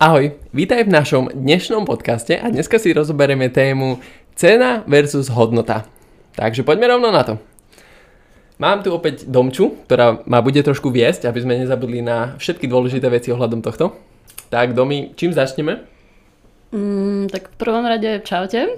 Ahoj, vítaj v našom dnešnom podcaste a dneska si rozoberieme tému cena versus hodnota. Takže poďme rovno na to. Mám tu opäť Domču, ktorá ma bude trošku viesť, aby sme nezabudli na všetky dôležité veci ohľadom tohto. Tak Domi, čím začneme? Mm, tak v prvom rade čaute.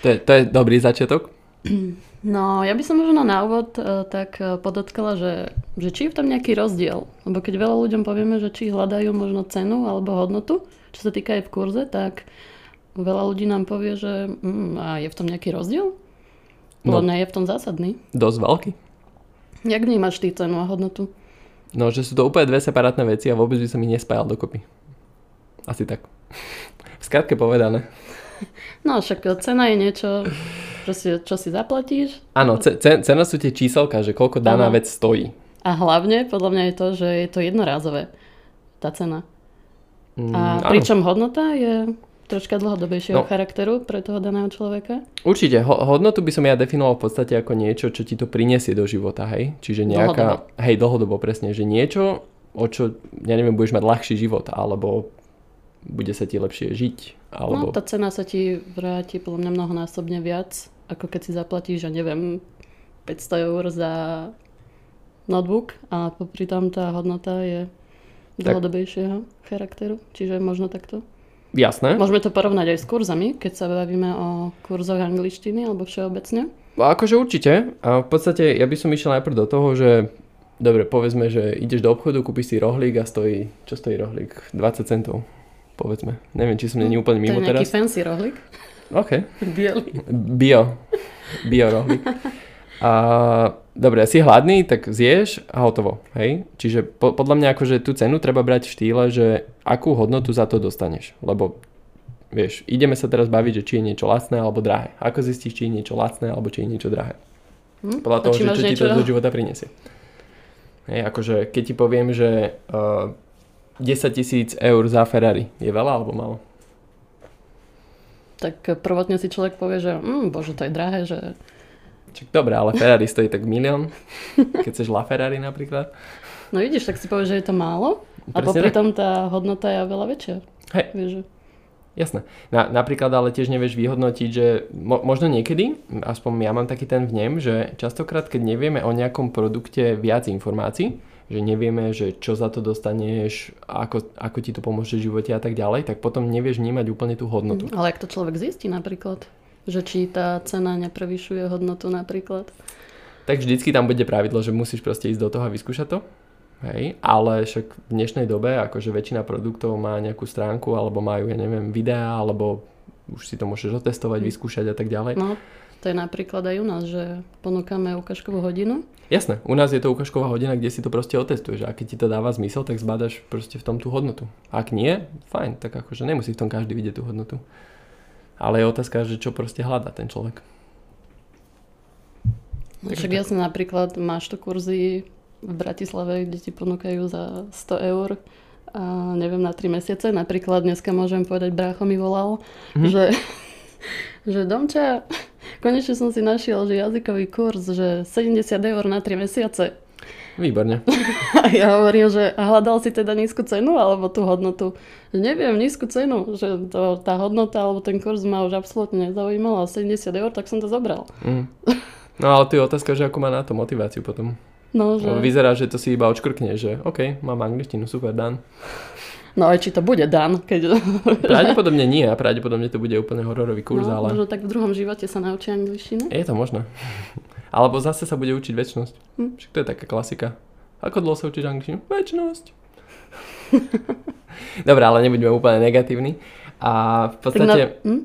to, je, to je dobrý začiatok. No, ja by som možno na úvod uh, tak uh, podotkala, že, že či je v tom nejaký rozdiel. Lebo keď veľa ľuďom povieme, že či hľadajú možno cenu alebo hodnotu, čo sa týka aj v kurze, tak veľa ľudí nám povie, že mm, a je v tom nejaký rozdiel? No, Podľa je v tom zásadný. Dosť veľký. Jak vnímaš ty cenu a hodnotu? No, že sú to úplne dve separátne veci a vôbec by som ich nespájal dokopy. Asi tak. V skratke povedané. No však cena je niečo, proste, čo si zaplatíš. Áno, ce, cena sú tie číselka, že koľko daná ano. vec stojí. A hlavne, podľa mňa je to, že je to jednorázové, tá cena. Mm, a pričom hodnota je troška dlhodobejšieho no, charakteru pre toho daného človeka? Určite. Ho- hodnotu by som ja definoval v podstate ako niečo, čo ti to prinesie do života, hej? Čiže nejaká... Dlhodobo. Hej, dlhodobo presne. Že niečo, o čo, ja neviem, budeš mať ľahší život, alebo bude sa ti lepšie žiť. Alebo... No, tá cena sa ti vráti podľa mňa mnohonásobne viac, ako keď si zaplatíš, ja neviem, 500 eur za notebook a popri tom tá hodnota je dlhodobejšieho charakteru. Čiže možno takto. Jasné. Môžeme to porovnať aj s kurzami, keď sa bavíme o kurzoch angličtiny alebo všeobecne. Akože určite. A v podstate ja by som išiel najprv do toho, že dobre, povedzme, že ideš do obchodu, kúpiš si rohlík a stojí, čo stojí rohlík? 20 centov povedzme. Neviem, či som není úplne mimo teraz. To je nejaký teraz. fancy rohlík. OK. Bielý. Bio. Bio rohlík. A dobre, si hladný, tak zješ a hotovo. Hej? Čiže po, podľa mňa akože tú cenu treba brať v štýle, že akú hodnotu za to dostaneš. Lebo vieš, ideme sa teraz baviť, že či je niečo lacné alebo drahé. Ako zistíš, či je niečo lacné alebo či je niečo drahé. Hm? Podľa toho, že čo ti to do života prinesie. Hej, akože keď ti poviem, že uh, 10 tisíc eur za Ferrari. Je veľa alebo málo? Tak prvotne si človek povie, že mm, bože, to je drahé, že... Čak dobre, ale Ferrari stojí tak milión, keď chceš La Ferrari napríklad. No vidíš, tak si povieš, že je to málo a popri tom tá hodnota je veľa väčšia. Hej. Vieš, že... Jasné. Na, napríklad ale tiež nevieš vyhodnotiť, že mo, možno niekedy, aspoň ja mám taký ten vnem, že častokrát, keď nevieme o nejakom produkte viac informácií, že nevieme, že čo za to dostaneš, ako, ako ti to pomôže v živote a tak ďalej, tak potom nevieš vnímať úplne tú hodnotu. Ale ak to človek zistí napríklad, že či tá cena neprevyšuje hodnotu napríklad. Tak vždycky tam bude pravidlo, že musíš proste ísť do toho a vyskúšať to. Hej, ale však v dnešnej dobe akože väčšina produktov má nejakú stránku alebo majú, ja neviem, videá alebo už si to môžeš otestovať, mm. vyskúšať a tak ďalej. No, to je napríklad aj u nás, že ponúkame ukážkovú hodinu. Jasné, u nás je to ukážková hodina, kde si to proste otestuješ a keď ti to dáva zmysel, tak zbadaš proste v tom tú hodnotu. Ak nie, fajn, tak akože nemusí v tom každý vidieť tú hodnotu. Ale je otázka, že čo proste hľadá ten človek. No, však jasne, napríklad máš to kurzy v Bratislave, kde ti ponúkajú za 100 eur a neviem, na 3 mesiace. Napríklad dneska môžem povedať, brácho mi volal, mm-hmm. že, že Domča, Konečne som si našiel, že jazykový kurz, že 70 eur na 3 mesiace. Výborne. A ja hovorím, že hľadal si teda nízku cenu alebo tú hodnotu. Že neviem, nízku cenu, že to, tá hodnota alebo ten kurz ma už absolútne nezaujímal a 70 eur, tak som to zobral. Mm. No ale tu je otázka, že ako má na to motiváciu potom. No, že... Vyzerá, že to si iba odškrkne, že OK, mám angličtinu, super, dan. No aj či to bude Dan, keď... Pravdepodobne nie a pravdepodobne to bude úplne hororový kurz, no, ale... Možno tak v druhom živote sa naučí angličtinu. Je to možno. Alebo zase sa bude učiť väčšnosť. Hm. Však to je taká klasika. Ako dlho sa učíš angličtinu? Väčšnosť. Dobre, ale nebuďme úplne negatívni. A v podstate... Na... Hm?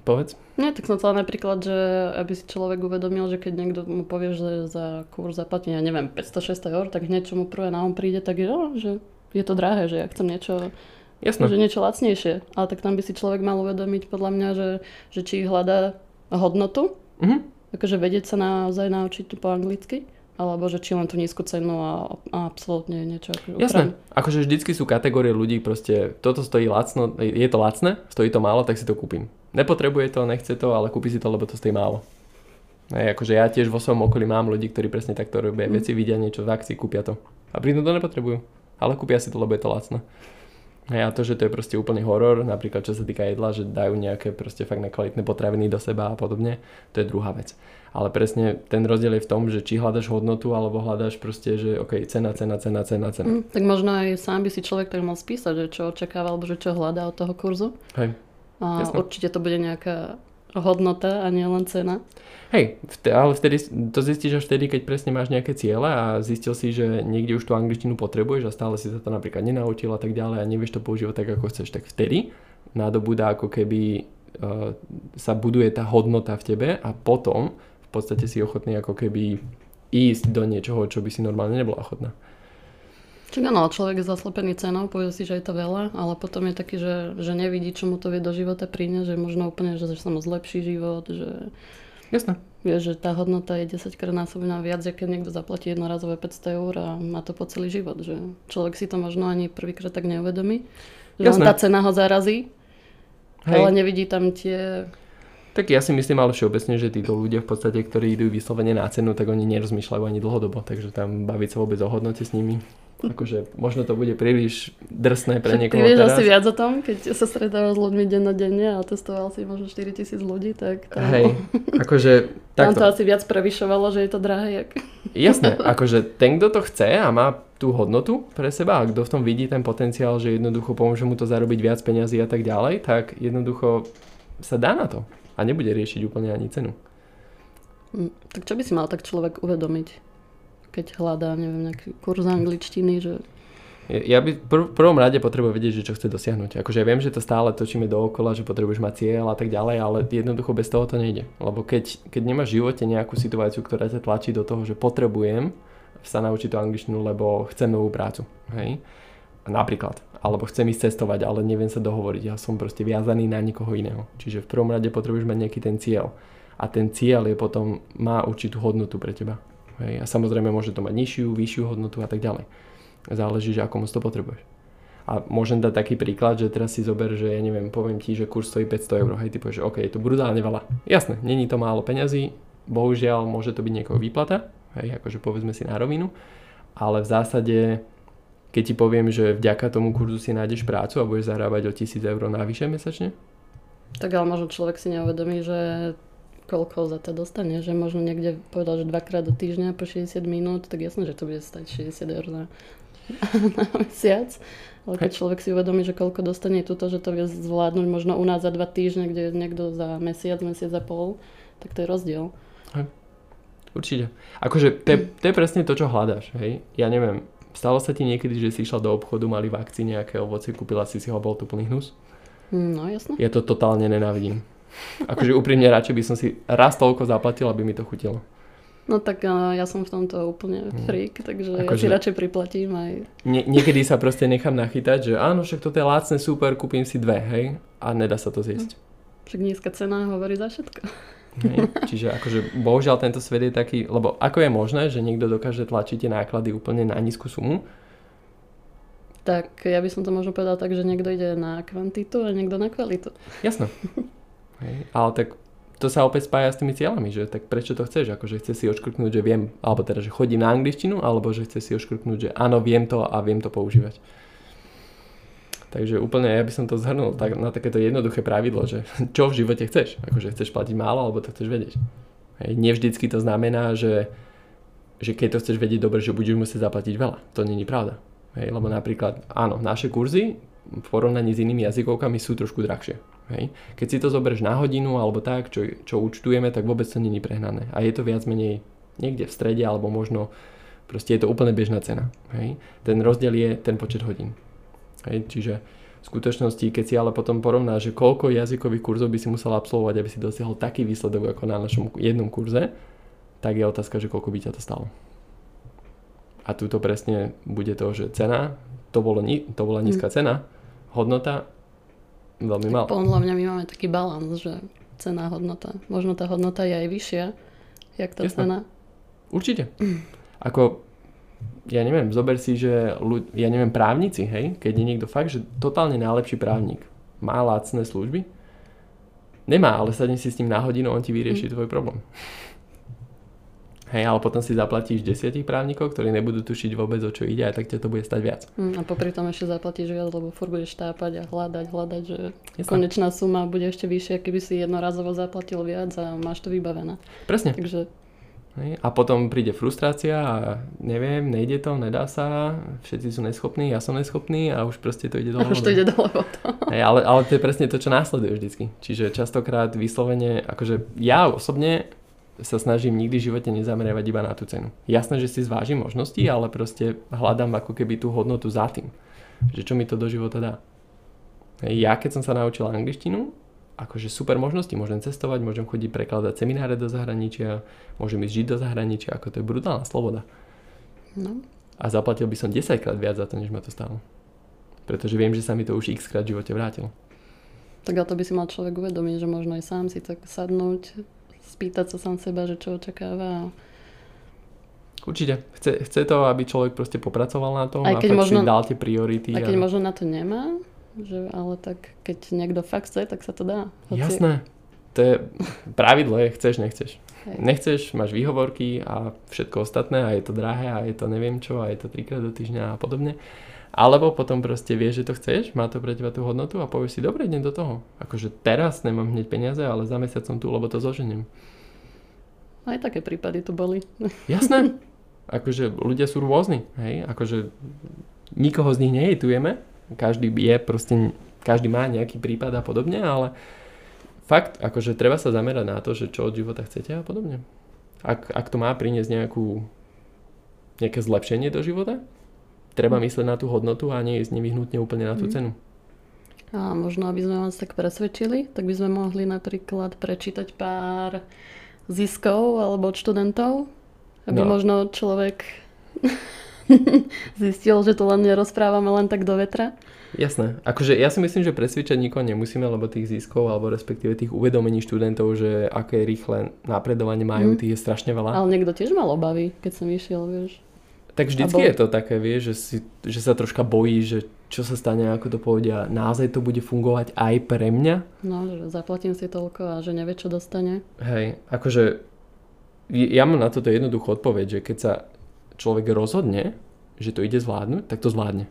Povedz. Nie, tak som chcela napríklad, že aby si človek uvedomil, že keď niekto mu povie, že za kurz zaplatí, ja neviem, 500-600 eur, tak hneď čo mu prvé na on príde, tak je, že je to drahé, že ja chcem niečo, Jasne. Že niečo lacnejšie. Ale tak tam by si človek mal uvedomiť podľa mňa, že, že či hľadá hodnotu, mm-hmm. akože vedieť sa naozaj naučiť po anglicky, alebo že či len tú nízku cenu a, a absolútne niečo. Ako Jasné, akože vždycky sú kategórie ľudí, proste toto stojí lacno, je to lacné, stojí to málo, tak si to kúpim. Nepotrebuje to, nechce to, ale kúpi si to, lebo to stojí málo. Hej, akože ja tiež vo svojom okolí mám ľudí, ktorí presne takto robia mm. veci, vidia niečo v akcii, kúpia to. A pritom to nepotrebujú ale kúpia si to, lebo je to lacné. A to, že to je proste úplný horor, napríklad čo sa týka jedla, že dajú nejaké proste fakt nekvalitné potraviny do seba a podobne, to je druhá vec. Ale presne ten rozdiel je v tom, že či hľadaš hodnotu alebo hľadaš proste, že OK, cena, cena, cena, cena, cena. Mm, tak možno aj sám by si človek tak mal spísať, že čo očakáva alebo že čo hľadá od toho kurzu. Hej. A Jasne. určite to bude nejaká hodnota a nie len cena. Hej, ale vtedy, to zistíš až vtedy, keď presne máš nejaké ciele a zistil si, že niekde už tú angličtinu potrebuješ a stále si sa to napríklad nenaučil a tak ďalej a nevieš to používať tak, ako chceš, tak vtedy nádobúda ako keby uh, sa buduje tá hodnota v tebe a potom v podstate si ochotný ako keby ísť do niečoho, čo by si normálne nebola ochotná. Čiže áno, človek je zaslepený cenou, povie si, že je to veľa, ale potom je taký, že, že nevidí, čo mu to vie do života priniesť, že možno úplne, že, že sa mu zlepší život, že... Jasné. Vieš, že tá hodnota je 10 krát násobná viac, keď niekto zaplatí jednorazové 500 eur a má to po celý život, že človek si to možno ani prvýkrát tak neuvedomí, že tá cena ho zarazí, Hej. ale nevidí tam tie tak ja si myslím ale všeobecne, že títo ľudia v podstate, ktorí idú vyslovene na cenu, tak oni nerozmýšľajú ani dlhodobo, takže tam baviť sa vôbec o hodnote s nimi. Akože možno to bude príliš drsné pre niekoho Ty vieš teraz. asi viac o tom, keď sa stretávaš s ľuďmi denne a testoval si možno 4000 ľudí, tak tam, Hej, akože takto. Tam to asi viac prevyšovalo, že je to drahé. Jak... Jasné, akože ten, kto to chce a má tú hodnotu pre seba a kto v tom vidí ten potenciál, že jednoducho pomôže mu to zarobiť viac peňazí a tak ďalej, tak jednoducho sa dá na to a nebude riešiť úplne ani cenu. Hm, tak čo by si mal tak človek uvedomiť? Keď hľadá, neviem, nejaký kurz angličtiny, že... Ja by v prvom rade potrebujem vedieť, že čo chce dosiahnuť. Akože ja viem, že to stále točíme dookola, že potrebuješ mať cieľ a tak ďalej, ale jednoducho bez toho to nejde. Lebo keď, keď nemáš v živote nejakú situáciu, ktorá ťa tlačí do toho, že potrebujem sa naučiť tú angličtinu, lebo chcem novú prácu. Hej? Napríklad. Alebo chcem ísť cestovať, ale neviem sa dohovoriť. Ja som proste viazaný na nikoho iného. Čiže v prvom rade potrebuješ mať nejaký ten cieľ. A ten cieľ je potom, má určitú hodnotu pre teba. Hej. A samozrejme môže to mať nižšiu, vyššiu hodnotu a tak ďalej. Záleží, že ako moc to potrebuješ. A môžem dať taký príklad, že teraz si zober, že ja neviem, poviem ti, že kurz stojí 500 eur, hej, ty povieš, že OK, je to brutálne veľa. Jasné, není to málo peňazí, bohužiaľ môže to byť niekoho výplata, hej, akože povedzme si na rovinu, ale v zásade, keď ti poviem, že vďaka tomu kurzu si nájdeš prácu a budeš zarábať o 1000 eur navyše mesačne? Tak ale možno človek si neuvedomí, že koľko za to dostane, že možno niekde povedal, že dvakrát do týždňa po 60 minút, tak jasné, že to bude stať 60 eur na, na mesiac. Ale keď človek si uvedomí, že koľko dostane tuto, že to vie zvládnuť možno u nás za dva týždne, kde je niekto za mesiac, mesiac a pol, tak to je rozdiel. Hej. Určite. Akože to je, to je presne to, čo hľadáš. Hej? Ja neviem, stalo sa ti niekedy, že si išla do obchodu, mali v akcii nejaké ovocie, kúpila si si ho, bol to plný hnus? No jasné. Ja to totálne nenávidím. Akože úprimne radšej by som si raz toľko zaplatil, aby mi to chutilo. No tak uh, ja som v tomto úplne mm. freak, takže ako ja si že... radšej priplatím aj... Nie, niekedy sa proste nechám nachytať, že áno, však toto je lácne, super, kúpim si dve, hej, a nedá sa to zjesť. Hm. Však nízka cena hovorí za všetko. Hej, čiže akože bohužiaľ tento svet je taký, lebo ako je možné, že niekto dokáže tlačiť tie náklady úplne na nízku sumu? Tak ja by som to možno povedal tak, že niekto ide na kvantitu a niekto na kvalitu. Jasno. Hej. Ale tak to sa opäť spája s tými cieľami, že tak prečo to chceš, akože chce si oškrknúť, že viem, alebo teda, že chodím na angličtinu, alebo že chce si oškrknúť, že áno, viem to a viem to používať. Takže úplne ja by som to zhrnul tak, na takéto jednoduché pravidlo, že čo v živote chceš, akože chceš platiť málo, alebo to chceš vedieť. Hej. Nevždycky to znamená, že, že keď to chceš vedieť dobre, že budeš musieť zaplatiť veľa. To není pravda. Hej, lebo napríklad, áno, naše kurzy v porovnaní s inými jazykovkami sú trošku drahšie. Hej. Keď si to zoberieš na hodinu alebo tak, čo, čo účtujeme, tak vôbec to není prehnané. A je to viac menej niekde v strede alebo možno proste je to úplne bežná cena. Hej. Ten rozdiel je ten počet hodín. Hej. Čiže v skutočnosti, keď si ale potom porovnáš, že koľko jazykových kurzov by si musel absolvovať, aby si dosiahol taký výsledok ako na našom jednom kurze, tak je otázka, že koľko by ťa to stalo. A tuto presne bude to, že cena, to, bolo, to bola nízka mm. cena, hodnota veľmi mal. Podľa mňa my máme taký balans, že cena hodnota. Možno tá hodnota je aj vyššia, jak tá Jasne. cena. Určite. Ako, ja neviem, zober si, že ľud, ja neviem, právnici, hej, keď je niekto fakt, že totálne najlepší právnik, má lacné služby, nemá, ale sadne si s ním na hodinu, on ti vyrieši mm. tvoj problém. Hej, ale potom si zaplatíš desiatich právnikov, ktorí nebudú tušiť vôbec, o čo ide a tak ťa to bude stať viac. Mm, a popri tom ešte zaplatíš viac, lebo furt budeš tápať a hľadať, hľadať, že Jasné. konečná suma bude ešte vyššia, keby si jednorazovo zaplatil viac a máš to vybavené. Presne. Takže Hej, a potom príde frustrácia a neviem, nejde to, nedá sa, všetci sú neschopní, ja som neschopný a už proste to ide dole. už to ide dole. Hej, ale, ale to je presne to, čo následuje vždycky. Čiže častokrát vyslovene, akože ja osobne sa snažím nikdy v živote nezameriavať iba na tú cenu. Jasné, že si zvážim možnosti, ale proste hľadám ako keby tú hodnotu za tým. Že čo mi to do života dá. Ja keď som sa naučil angličtinu, akože super možnosti, môžem cestovať, môžem chodiť prekladať semináre do zahraničia, môžem ísť žiť do zahraničia, ako to je brutálna sloboda. No. A zaplatil by som 10 krát viac za to, než ma to stálo. Pretože viem, že sa mi to už x krát v živote vrátilo. Tak ale to by si mal človek uvedomiť, že možno aj sám si tak sadnúť, spýtať sa sám seba, že čo očakáva. Určite. Chce, chce to, aby človek proste popracoval na tom Aj a keď fakt možno- si dal tie priority. A keď a... možno na to nemá, že, ale tak keď niekto fakt chce, tak sa to dá. Hoci- Jasné. To je pravidlo, je chceš, nechceš. Hej. Nechceš, máš výhovorky a všetko ostatné a je to drahé a je to neviem čo a je to trikrát do týždňa a podobne. Alebo potom proste vieš, že to chceš, má to pre teba tú hodnotu a povieš si, dobre, idem do toho. Akože teraz nemám hneď peniaze, ale za mesiac som tu, lebo to zoženiem. Aj také prípady tu boli. Jasné. Akože ľudia sú rôzni, hej, akože nikoho z nich nejitujeme, každý je proste, každý má nejaký prípad a podobne, ale fakt, akože treba sa zamerať na to, že čo od života chcete a podobne. Ak, ak to má priniesť nejakú, nejaké zlepšenie do života, treba myslieť na tú hodnotu a nie ísť nevyhnutne úplne na tú Mhm. cenu. A možno, aby sme vás tak presvedčili, tak by sme mohli napríklad prečítať pár ziskov alebo od študentov, aby No. možno človek zistil, že to len nerozprávame len tak do vetra. Jasné. Akože ja si myslím, že presvedčať nikoho nemusíme, lebo tých ziskov alebo respektíve tých uvedomení študentov, že aké rýchle napredovanie majú, Mhm. tých je strašne veľa. Ale niekto tiež mal obavy, keď som išiel, vieš. Tak vždycky A bol- je to také, vieš, že, si, že sa troška bojí, že čo sa stane, ako to povedia, naozaj to bude fungovať aj pre mňa. No, že zaplatím si toľko a že nevie, čo dostane. Hej, akože ja mám na toto jednoduchú odpoveď, že keď sa človek rozhodne, že to ide zvládnuť, tak to zvládne.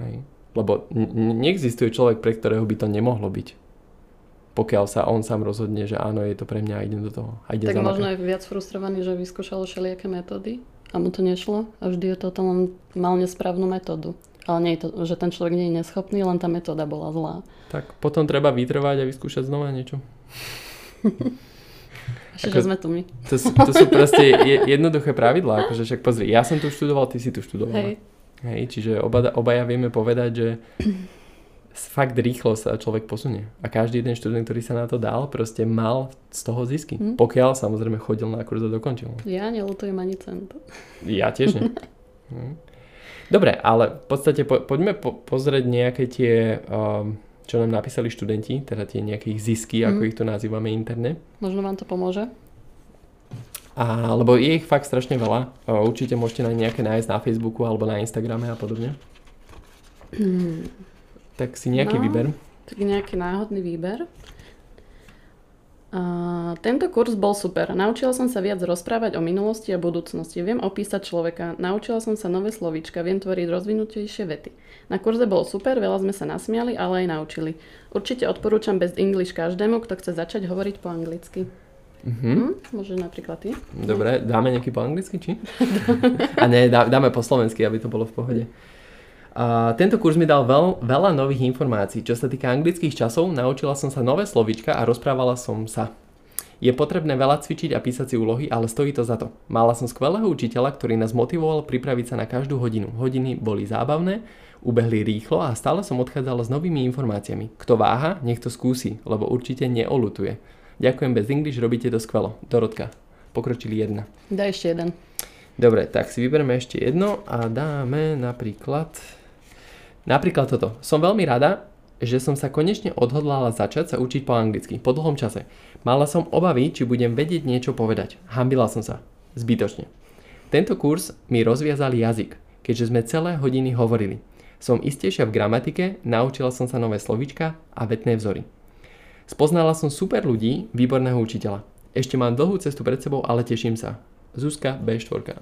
Hej. Lebo n- neexistuje človek, pre ktorého by to nemohlo byť. Pokiaľ sa on sám rozhodne, že áno, je to pre mňa a idem do toho. A ide tak za možno je viac frustrovaný, že vyskúšal všelijaké metódy a mu to nešlo a vždy je to tam len mal nesprávnu metódu. Ale nie je to, že ten človek nie je neschopný, len tá metóda bola zlá. Tak potom treba vytrvať a vyskúšať znova niečo. Ako- že sme tu my. To, sú- to sú proste je- jednoduché pravidlá, akože však pozri, ja som tu študoval, ty si tu študoval. Hej. Hej, čiže oba, obaja vieme povedať, že fakt rýchlo sa človek posunie. A každý jeden študent, ktorý sa na to dal, proste mal z toho zisky. Hm. Pokiaľ samozrejme chodil na kurz a dokončil. Ja nelutujem ani cent. Ja tiež nie. Hm. Dobre, ale v podstate po, poďme po, pozrieť nejaké tie, um, čo nám napísali študenti, teda tie nejaké ich zisky, ako Mhm. ich tu nazývame interne. Možno vám to pomôže? A, lebo je ich fakt strašne veľa. Určite môžete na nejaké nájsť na Facebooku alebo na Instagrame a podobne. Tak si nejaký No. vyber. Tak nejaký náhodný výber. A tento kurz bol super. Naučila som sa viac rozprávať o minulosti a budúcnosti. Viem opísať človeka. Naučila som sa nové slovíčka. Viem tvoriť rozvinutejšie vety. Na kurze bolo super, veľa sme sa nasmiali, ale aj naučili. Určite odporúčam Best English každému, kto chce začať hovoriť po anglicky. Mhm. Hm? Môže napríklad ty? Dobre, dáme nejaký po anglicky, či? A ne, dá, dáme po slovensky, aby to bolo v pohode. A tento kurz mi dal veľ, veľa nových informácií. Čo sa týka anglických časov, naučila som sa nové slovíčka a rozprávala som sa. Je potrebné veľa cvičiť a písať si úlohy, ale stojí to za to. Mala som skvelého učiteľa, ktorý nás motivoval pripraviť sa na každú hodinu. Hodiny boli zábavné, ubehli rýchlo a stále som odchádzala s novými informáciami. Kto váha, nech to skúsi, lebo určite neolutuje. Ďakujem bez English, robíte to skvelo. Dorotka. Pokročili jedna. Daj ešte jeden. Dobre, tak si vyberieme ešte jedno a dáme napríklad... Napríklad toto. Som veľmi rada, že som sa konečne odhodlala začať sa učiť po anglicky, po dlhom čase. Mala som obavy, či budem vedieť niečo povedať. Hambila som sa. Zbytočne. Tento kurz mi rozviazal jazyk, keďže sme celé hodiny hovorili. Som istejšia v gramatike, naučila som sa nové slovíčka a vetné vzory. Spoznala som super ľudí, výborného učiteľa. Ešte mám dlhú cestu pred sebou, ale teším sa. Zuzka B4.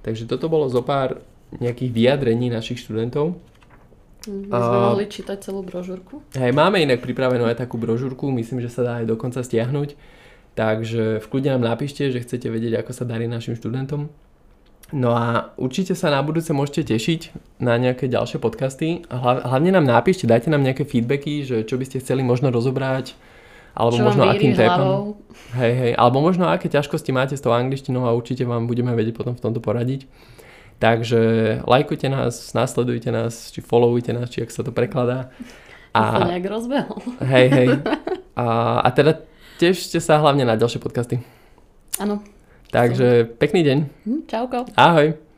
Takže toto bolo zo pár nejakých vyjadrení našich študentov. My sme A- mohli čítať celú brožúrku. Hej, máme inak pripravenú aj takú brožúrku, myslím, že sa dá aj dokonca stiahnuť. Takže v kľude nám napíšte, že chcete vedieť, ako sa darí našim študentom. No a určite sa na budúce môžete tešiť na nejaké ďalšie podcasty. Hlavne nám napíšte, dajte nám nejaké feedbacky, že čo by ste chceli možno rozobrať, alebo Čo možno akým hlavou. Hej, hej, alebo možno aké ťažkosti máte s tou angličtinou a určite vám budeme vedieť potom v tomto poradiť. Takže lajkujte nás, nasledujte nás, či followujte nás, či ak sa to prekladá. A... sa nejak rozbehol. Hej, hej. A, a teda tešte sa hlavne na ďalšie podcasty. Áno. Takže pekný deň. Hm, čauko. Ahoj.